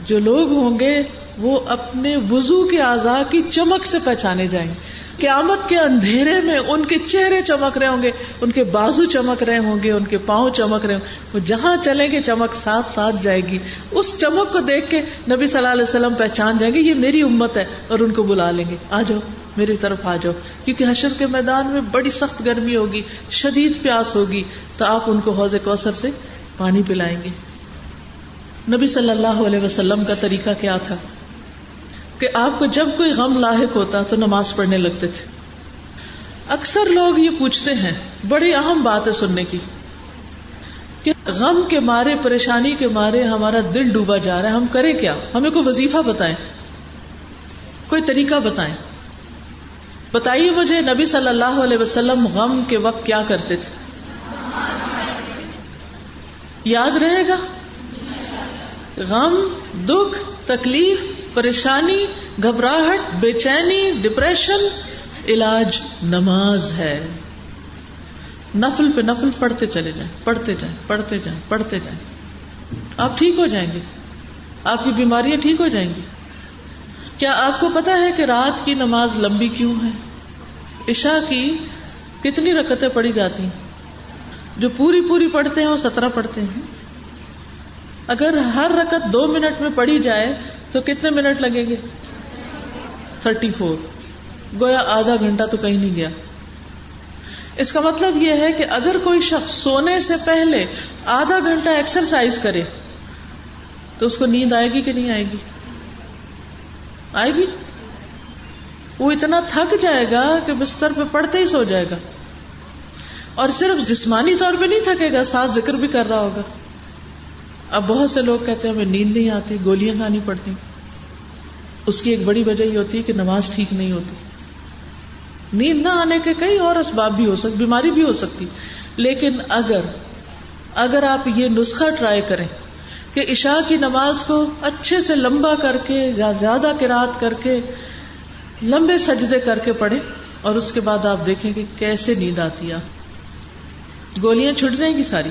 جو لوگ ہوں گے، وہ اپنے وضو کے اعضاء کی چمک سے پہچانے جائیں۔ گے قیامت کے اندھیرے میں ان کے چہرے چمک رہے ہوں گے، ان کے بازو چمک رہے ہوں گے، ان کے پاؤں چمک رہے ہوں گے۔ وہ جہاں چلیں گے، چمک ساتھ ساتھ جائے گی۔ اس چمک کو دیکھ کے نبی صلی اللہ علیہ وسلم پہچان جائیں گے، یہ میری امت ہے اور ان کو بلا لیں گے۔ آ جاؤ، میری طرف آ جاؤ۔ کیونکہ حشر کے میدان میں بڑی سخت گرمی ہوگی، شدید پیاس ہوگی، تو آپ ان کو حوض کوثر سے پانی پلائیں گے۔ نبی صلی اللہ علیہ وسلم کا طریقہ کیا تھا؟ کہ آپ کو جب کوئی غم لاحق ہوتا تو نماز پڑھنے لگتے تھے۔ اکثر لوگ یہ پوچھتے ہیں، بڑی اہم بات ہے سننے کی، کہ غم کے مارے، پریشانی کے مارے ہمارا دل ڈوبا جا رہا ہے، ہم کریں کیا؟ ہمیں کوئی وظیفہ بتائیں۔ کوئی طریقہ بتائیں۔ بتائیے مجھے نبی صلی اللہ علیہ وسلم غم کے وقت کیا کرتے تھے؟ یاد رہے گا؟ غم، دکھ، تکلیف، پریشانی، گھبراہٹ بے چینی ڈپریشن علاج نماز ہے۔ نفل پہ نفل پڑھتے چلے جائیں، پڑھتے جائیں پڑھتے جائیں پڑھتے جائیں۔ آپ ٹھیک ہو جائیں گے؟ آپ کی بیماریاں ٹھیک ہو جائیں گی؟ کیا آپ کو پتا ہے کہ رات کی نماز لمبی کیوں ہے؟ عشاء کی کتنی رکتیں پڑھی جاتی ہیں؟ جو پوری پوری پڑھتے ہیں وہ سترہ پڑھتے ہیں۔ اگر ہر رکت دو منٹ میں پڑھی جائے تو کتنے منٹ لگیں گے؟ تھرٹی فور گویا آدھا گھنٹہ تو کہیں نہیں گیا۔ اس کا مطلب یہ ہے کہ اگر کوئی شخص سونے سے پہلے آدھا گھنٹہ ایکسرسائز کرے، تو اس کو نیند آئے گی کہ نہیں آئے گی؟ آئے گی۔ وہ اتنا تھک جائے گا کہ بستر پہ پڑتے ہی سو جائے گا۔ اور صرف جسمانی طور پہ نہیں تھکے گا، ساتھ ذکر بھی کر رہا ہوگا۔ اب بہت سے لوگ کہتے ہیں، ہمیں نیند نہیں آتی، گولیاں کھانی پڑتی۔ اس کی ایک بڑی وجہ یہ ہوتی ہے کہ نماز ٹھیک نہیں ہوتی۔ نیند نہ آنے کے کئی اور اسباب بھی ہو سکتے بیماری بھی ہو سکتی۔ لیکن اگر اگر آپ یہ نسخہ ٹرائی کریں کہ عشاء کی نماز کو اچھے سے لمبا کر کے، یا زیادہ کراط کر کے، لمبے سجدے کر کے پڑھے اور اس کے بعد آپ دیکھیں کہ کیسے نیند آتی ہے۔ گولیاں چھٹ جائیں گی ساری۔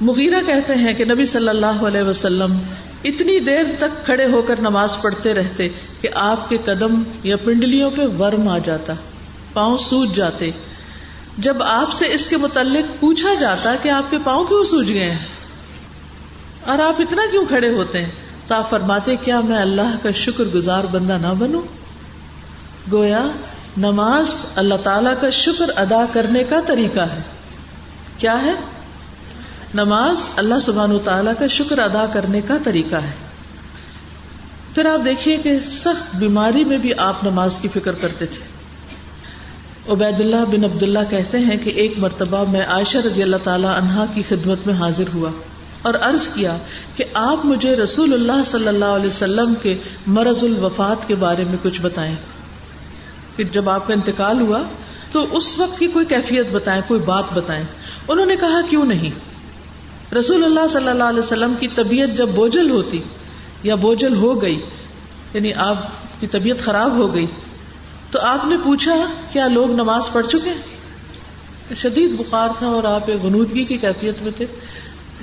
مغیرہ کہتے ہیں کہ نبی صلی اللہ علیہ وسلم اتنی دیر تک کھڑے ہو کر نماز پڑھتے رہتے کہ آپ کے قدم یا پنڈلیوں پہ ورم آ جاتا، پاؤں سوج جاتے۔ جب آپ سے اس کے متعلق پوچھا جاتا کہ آپ کے پاؤں کیوں سوج گئے ہیں؟ اور آپ اتنا کیوں کھڑے ہوتے ہیں؟ تو آپ فرماتے کیا میں اللہ کا شکر گزار بندہ نہ بنوں؟ گویا، نماز اللہ تعالی کا شکر ادا کرنے کا طریقہ ہے۔ کیا ہے؟ نماز اللہ سبحان و تعالیٰ کا شکر ادا کرنے کا طریقہ ہے۔ پھر آپ دیکھیے کہ سخت بیماری میں بھی آپ نماز کی فکر کرتے تھے۔ عبید اللہ بن عبد اللہ کہتے ہیں کہ ایک مرتبہ میں عائشہ رضی اللہ تعالی عنہا کی خدمت میں حاضر ہوا اور عرض کیا کہ آپ مجھے رسول اللہ صلی اللہ علیہ وسلم کے مرض الوفات کے بارے میں کچھ بتائیں۔ کہ جب آپ کا انتقال ہوا تو اس وقت کی کوئی کیفیت بتائیں، کوئی بات بتائیں۔ انہوں نے کہا، کیوں نہیں؟ رسول اللہ صلی اللہ علیہ وسلم کی طبیعت جب بوجھل ہوتی یا بوجھل ہو گئی یعنی آپ کی طبیعت خراب ہو گئی، تو آپ نے پوچھا، کیا لوگ نماز پڑھ چکے شدید بخار تھا اور آپ ایک غنودگی کی کیفیت میں تھے۔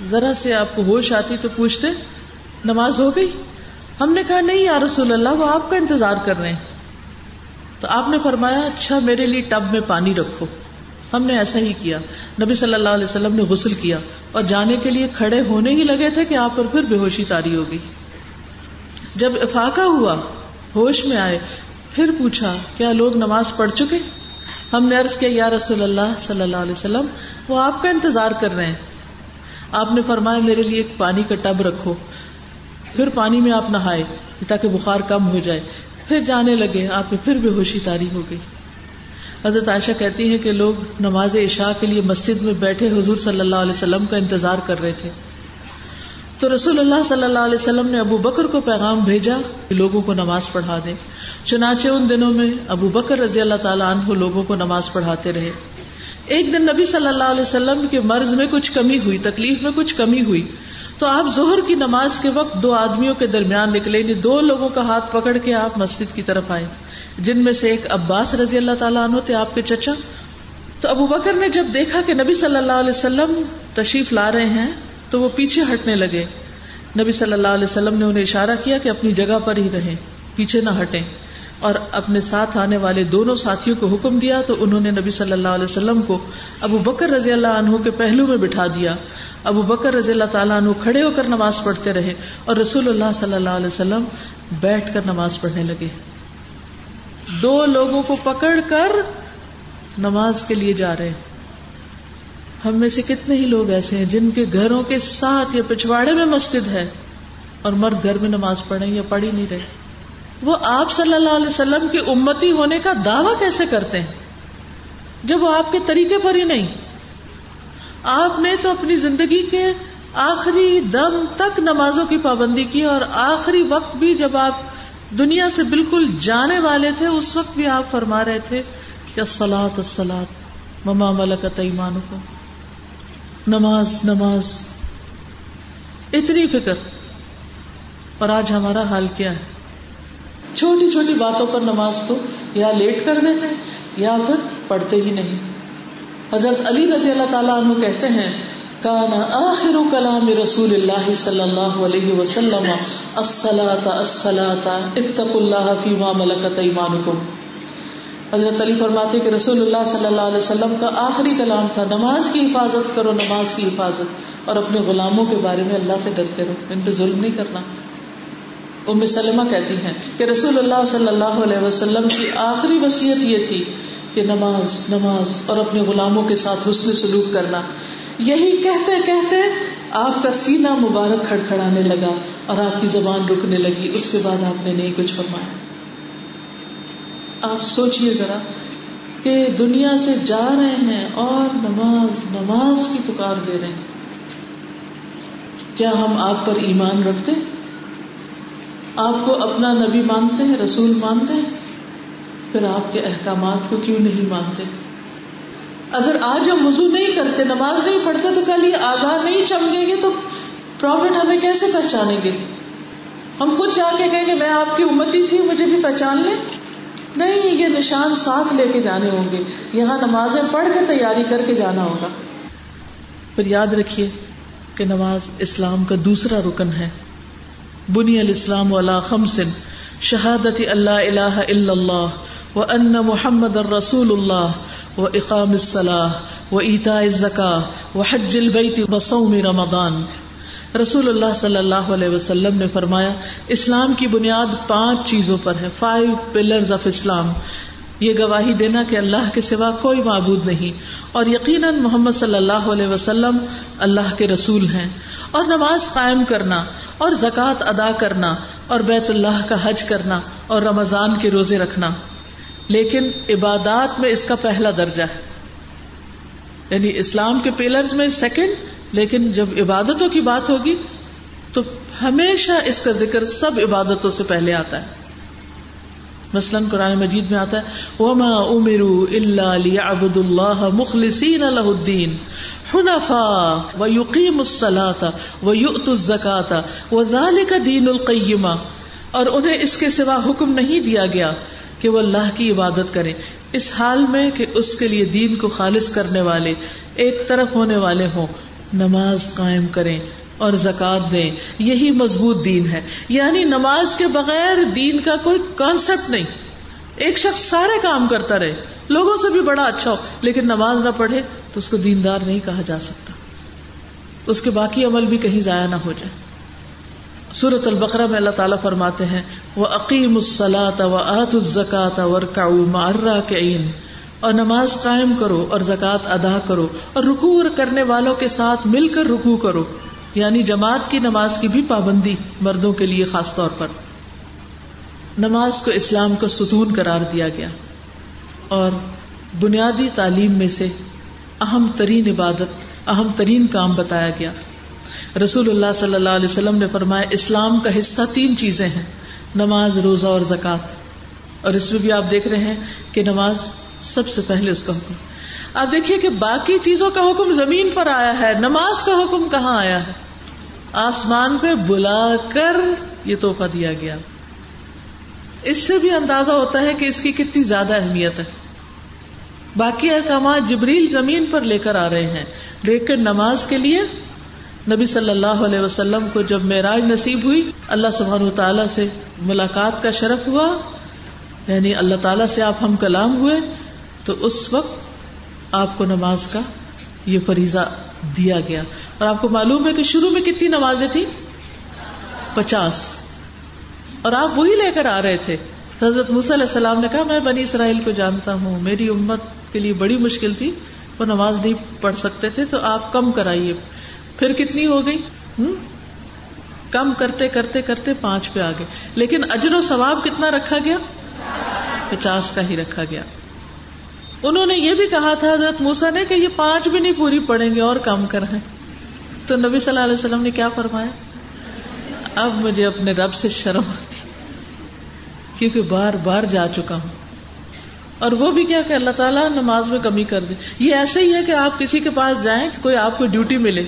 ذرا سے آپ کو ہوش آتی تو پوچھتے، نماز ہو گئی؟ ہم نے کہا، نہیں یا رسول اللہ، وہ آپ کا انتظار کر رہے ہیں۔ تو آپ نے فرمایا اچھا میرے لیے ٹب میں پانی رکھو۔ ہم نے ایسا ہی کیا۔ نبی صلی اللہ علیہ وسلم نے غسل کیا اور جانے کے لیے کھڑے ہونے ہی لگے تھے کہ آپ پر پھر بے ہوشی تاری ہو گئی جب افاقہ ہوا، ہوش میں آئے، پھر پوچھا، کیا لوگ نماز پڑھ چکے؟ ہم نے عرض کیا، یا رسول اللہ صلی اللہ علیہ وسلم، وہ آپ کا انتظار کر رہے ہیں۔ آپ نے فرمایا، میرے لیے ایک پانی کا ٹب رکھو۔ پھر پانی میں آپ نہائے، تاکہ بخار کم ہو جائے۔ پھر جانے لگے، آپ میں پھر بے ہوشی تاری ہو گئی۔ حضرت عائشہ کہتی ہے کہ لوگ نماز عشاء کے لیے مسجد میں بیٹھے حضور صلی اللہ علیہ وسلم کا انتظار کر رہے تھے۔ تو رسول اللہ صلی اللہ علیہ وسلم نے ابو بکر کو پیغام بھیجا کہ لوگوں کو نماز پڑھا دے چنانچہ ان دنوں میں ابو بکر رضی اللہ تعالیٰ عنہ لوگوں کو نماز پڑھاتے رہے۔ ایک دن نبی صلی اللہ علیہ وسلم کے مرض میں کچھ کمی ہوئی، تکلیف میں کچھ کمی ہوئی۔ تو آپ ظہر کی نماز کے وقت دو آدمیوں کے درمیان نکلے یعنی دو لوگوں کا ہاتھ پکڑ کے آپ مسجد کی طرف آئے۔ جن میں سے ایک عباس رضی اللہ تعالیٰ عنہ تھے، آپ کے چچا۔ تو ابو بکر نے جب دیکھا کہ نبی صلی اللہ علیہ وسلم تشریف لا رہے ہیں، تو وہ پیچھے ہٹنے لگے۔ نبی صلی اللہ علیہ وسلم نے انہیں اشارہ کیا کہ اپنی جگہ پر ہی رہیں، پیچھے نہ ہٹیں۔ اور اپنے ساتھ آنے والے دونوں ساتھیوں کو حکم دیا، تو انہوں نے نبی صلی اللہ علیہ وسلم کو ابو بکر رضی اللہ عنہ کے پہلو میں بٹھا دیا۔ ابو بکر رضی اللہ تعالیٰ عنہ کھڑے ہو کر نماز پڑھتے رہے اور رسول اللہ صلی اللہ علیہ وسلم بیٹھ کر نماز پڑھنے لگے۔ دو لوگوں کو پکڑ کر نماز کے لیے جا رہے۔ ہم میں سے کتنے ہی لوگ ایسے ہیں جن کے گھروں کے ساتھ یا پچھواڑے میں مسجد ہے اور مرد گھر میں نماز پڑھے یا پڑھ ہی نہیں رہے۔ وہ آپ صلی اللہ علیہ وسلم کی امتی ہونے کا دعوی کیسے کرتے ہیں؟ جب وہ آپ کے طریقے پر ہی نہیں۔ آپ نے تو اپنی زندگی کے آخری دم تک نمازوں کی پابندی کی اور آخری وقت بھی جب آپ دنیا سے بالکل جانے والے تھے، اس وقت بھی آپ فرما رہے تھے کہ سلاد سلاد مما ملکت ایمان کو نماز نماز۔ اتنی فکر۔ اور آج ہمارا حال کیا ہے؟ چھوٹی چھوٹی باتوں پر نماز کو یا لیٹ کر دیتے یا پھر پڑھتے ہی نہیں۔ حضرت علی رضی اللہ تعالیٰ عنہ کہتے ہیں، کانا آخر کلام رسول اللہ صلی اللہ علیہ وسلم اتق اللہ فیما ملکت ایمانکم. حضرت علی فرماتے کہ رسول اللہ صلی اللہ علیہ وسلم کا آخری کلام تھا، نماز کی حفاظت کرو، نماز کی حفاظت، اور اپنے غلاموں کے بارے میں اللہ سے ڈرتے رہو، ان پہ ظلم نہیں کرنا۔ ام سلمہ کہتی ہیں کہ رسول اللہ صلی اللہ علیہ وسلم کی آخری وصیت یہ تھی کہ نماز نماز اور اپنے غلاموں کے ساتھ حسن سلوک کرنا۔ یہی کہتے کہتے آپ کا سینہ مبارک کھڑکھڑانے لگا اور آپ کی زبان رکنے لگی۔ اس کے بعد آپ نے نہیں کچھ فرمایا۔ آپ سوچئے ذرا کہ دنیا سے جا رہے ہیں اور نماز نماز کی پکار دے رہے ہیں۔ کیا ہم آپ پر ایمان رکھتے؟ آپ کو اپنا نبی مانتے ہیں، رسول مانتے ہیں؟ پھر آپ کے احکامات کو کیوں نہیں مانتے؟ اگر آج ہم وضو نہیں کرتے، نماز نہیں پڑھتے، تو کل یہ آزاد نہیں چمکیں گے، تو پروفٹ ہمیں کیسے پہچانیں گے؟ ہم خود جا کے کہیں گے، میں آپ کی امتی تھی، مجھے بھی پہچان لیں۔ نہیں، یہ نشان ساتھ لے کے جانے ہوں گے۔ یہاں نمازیں پڑھ کے تیاری کر کے جانا ہوگا۔ پھر یاد رکھیے کہ نماز اسلام کا دوسرا رکن ہے۔ بنی الاسلام والا خمسن شہادت اللہ الہ الا اللہ۔ و ان محمد الرسول اللہ و اقام الصلاح و ایتا زکا و حج البیت بسوم رمضان رسول اللہ صلی اللہ علیہ وسلم نے فرمایا، اسلام کی بنیاد پانچ چیزوں پر ہے فائیو پلرز آف اسلام یہ گواہی دینا کہ اللہ کے سوا کوئی معبود نہیں۔ اور یقیناً محمد صلی اللہ علیہ وسلم اللہ کے رسول ہیں۔ اور نماز قائم کرنا، اور زکوٰۃ ادا کرنا، اور بیت اللہ کا حج کرنا، اور رمضان کے روزے رکھنا۔ لیکن عبادات میں اس کا پہلا درجہ ہے۔ یعنی اسلام کے پیلرز میں سیکنڈ لیکن جب عبادتوں کی بات ہوگی، تو ہمیشہ اس کا ذکر سب عبادتوں سے پہلے آتا ہے۔ مثلاً قرآن مجید میں آتا ہے، وما امروا الا ليعبدوا الله مخلصين له الدين حنفاء ويقيموا الصلاة ويؤتوا الزكاة وذلك دين القيمة۔ اور انہیں اس کے سوا حکم نہیں دیا گیا۔ کہ وہ اللہ کی عبادت کرے اس حال میں کہ اس کے لیے دین کو خالص کرنے والے ایک طرف ہونے والے ہوں، نماز قائم کریں اور زکات دیں۔ یہی مضبوط دین ہے۔ یعنی نماز کے بغیر دین کا کوئی کانسیپٹ نہیں۔ ایک شخص سارے کام کرتا رہے۔ لوگوں سے بھی بڑا اچھا ہو، لیکن نماز نہ پڑھے تو اس کو دیندار نہیں کہا جا سکتا۔ اس کے باقی عمل بھی کہیں ضائع نہ ہو جائے۔ سورت البقرہ میں اللہ تعالیٰ فرماتے ہیں وہ عقیم السلاط و آت الزکات ورکا مارا کے اور نماز قائم کرو اور زکوٰۃ ادا کرو اور رکو کرنے والوں کے ساتھ مل کر رکو کرو۔ یعنی جماعت کی نماز کی بھی پابندی مردوں کے لیے خاص طور پر۔ نماز کو اسلام کا ستون قرار دیا گیا۔ اور بنیادی تعلیم میں سے اہم ترین عبادت، اہم ترین کام بتایا گیا۔ رسول اللہ صلی اللہ علیہ وسلم نے فرمایا، اسلام کا حصہ تین چیزیں ہیں، نماز، روزہ اور زکات اور اس میں بھی آپ دیکھ رہے ہیں کہ نماز سب سے پہلے اس کا حکم۔ آپ دیکھیے کہ باقی چیزوں کا حکم زمین پر آیا ہے، نماز کا حکم کہاں آیا ہے؟ آسمان پہ بلا کر یہ توحفہ دیا گیا۔ اس سے بھی اندازہ ہوتا ہے کہ اس کی کتنی زیادہ اہمیت ہے۔ باقی احکامات جبریل زمین پر لے کر آ رہے ہیں لیکن نماز کے لیے نبی صلی اللہ علیہ وسلم کو جب معراج نصیب ہوئی، اللہ سبحانہ تعالیٰ سے ملاقات کا شرف ہوا یعنی اللہ تعالیٰ سے آپ ہم کلام ہوئے، تو اس وقت آپ کو نماز کا یہ فریضہ دیا گیا۔ اور آپ کو معلوم ہے کہ شروع میں کتنی نمازیں تھیں؟ پچاس۔ اور آپ وہی لے کر آ رہے تھے۔ حضرت علیہ السلام نے کہا، میں بنی اسرائیل کو جانتا ہوں، میری امت کے لیے بڑی مشکل تھی، وہ نماز نہیں پڑھ سکتے تھے، تو آپ کم کرائیے۔ پھر کتنی ہو گئی؟ کم کرتے کرتے کرتے پانچ پہ آ گئے۔ لیکن اجر و ثواب کتنا رکھا گیا؟ پچاس کا ہی رکھا گیا۔ انہوں نے یہ بھی کہا تھا، حضرت موسا نے کہ یہ پانچ بھی نہیں پوری پڑیں گے اور کم کر تو نبی صلی اللہ علیہ وسلم نے کیا فرمایا؟ اب مجھے اپنے رب سے شرم آتی، کیونکہ بار بار جا چکا ہوں۔ اور وہ بھی کیا کہ اللہ تعالیٰ نماز میں کمی کر دے۔ یہ ایسے ہی ہے کہ آپ کسی کے پاس جائیں، کوئی آپ کو ڈیوٹی ملے۔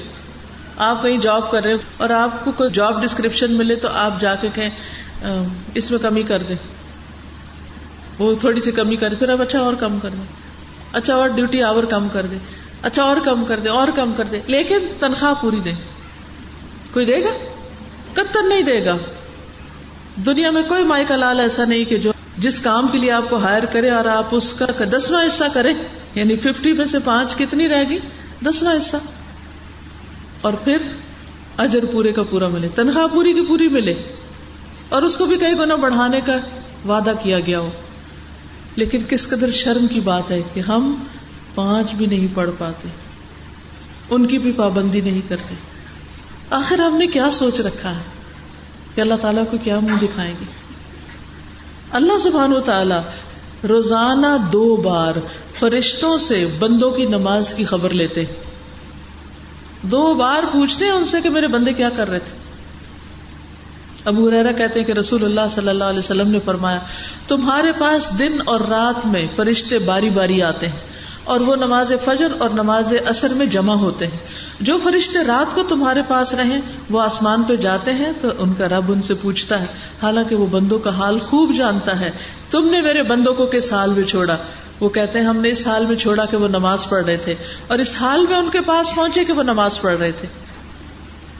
آپ کہیں جاب کر رہے اور آپ کو کوئی جاب ڈسکرپشن ملے تو آپ جا کے کہیں اس میں کمی کر دیں. وہ تھوڑی سی کمی کر پھر اب اچھا اور کم کر دیں۔ اچھا اور ڈیوٹی آور کم کر دے اچھا اور کم کر دے اور کم کر دے لیکن تنخواہ پوری دے کوئی دے گا؟ کتر نہیں دے گا۔ دنیا میں کوئی مائی کا لال ایسا نہیں کہ جو جس کام کے لیے آپ کو ہائر کرے اور آپ اس کا دسواں حصہ کرے یعنی ففٹی میں سے پانچ کتنی رہے گی دسواں حصہ۔ اور پھر اجر پورے کا پورا ملے، تنخواہ پوری کی پوری ملے۔ اور اس کو بھی کئی گنا بڑھانے کا وعدہ کیا گیا ہو۔ لیکن کس قدر شرم کی بات ہے کہ ہم پانچ بھی نہیں پڑھ پاتے، ان کی بھی پابندی نہیں کرتے۔ آخر ہم نے کیا سوچ رکھا ہے؟ کہ اللہ تعالیٰ کو کیا منہ دکھائیں گے؟ اللہ سبحان و تعالی روزانہ دو بار فرشتوں سے بندوں کی نماز کی خبر لیتے دو بار پوچھتے ہیں ان سے کہ میرے بندے کیا کر رہے تھے؟ ابو ریرا کہتے ہیں کہ رسول اللہ صلی اللہ علیہ وسلم نے فرمایا، تمہارے پاس دن اور رات میں فرشتے باری باری آتے ہیں اور وہ نماز فجر اور نماز اثر میں جمع ہوتے ہیں۔ جو فرشتے رات کو تمہارے پاس رہیں، وہ آسمان پہ جاتے ہیں تو ان کا رب ان سے پوچھتا ہے، حالانکہ وہ بندوں کا حال خوب جانتا ہے۔ تم نے میرے بندوں کو کس حال میں چھوڑا؟ وہ کہتے ہیں ہم نے اس حال میں چھوڑا کہ وہ نماز پڑھ رہے تھے اور اس حال میں ان کے پاس پہنچے کہ وہ نماز پڑھ رہے تھے۔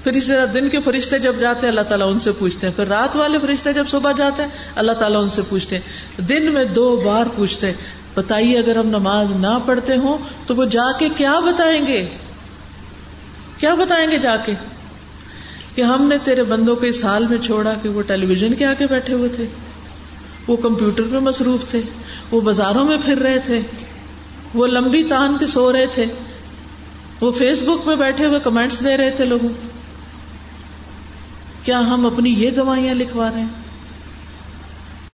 پھر اسی طرح دن کے فرشتے جب جاتے ہیں، اللہ تعالیٰ ان سے پوچھتے ہیں۔ پھر رات والے فرشتے جب صبح جاتے ہیں، اللہ تعالیٰ ان سے پوچھتے ہیں۔ دن میں دو بار پوچھتے ہیں، بتائیے اگر ہم نماز نہ پڑھتے ہوں تو وہ جا کے کیا بتائیں گے؟ کیا بتائیں گے جا کے؟ کہ ہم نے تیرے بندوں کو اس حال میں چھوڑا کہ وہ ٹیلی ویژن کے آگے بیٹھے ہوئے تھے۔ وہ کمپیوٹر پہ مصروف تھے، وہ بازاروں میں پھر رہے تھے، وہ لمبی تان کے سو رہے تھے، وہ فیس بک پہ بیٹھے ہوئے کمنٹس دے رہے تھے لوگوں۔ کیا ہم اپنی یہ گواہیاں لکھوا رہے ہیں؟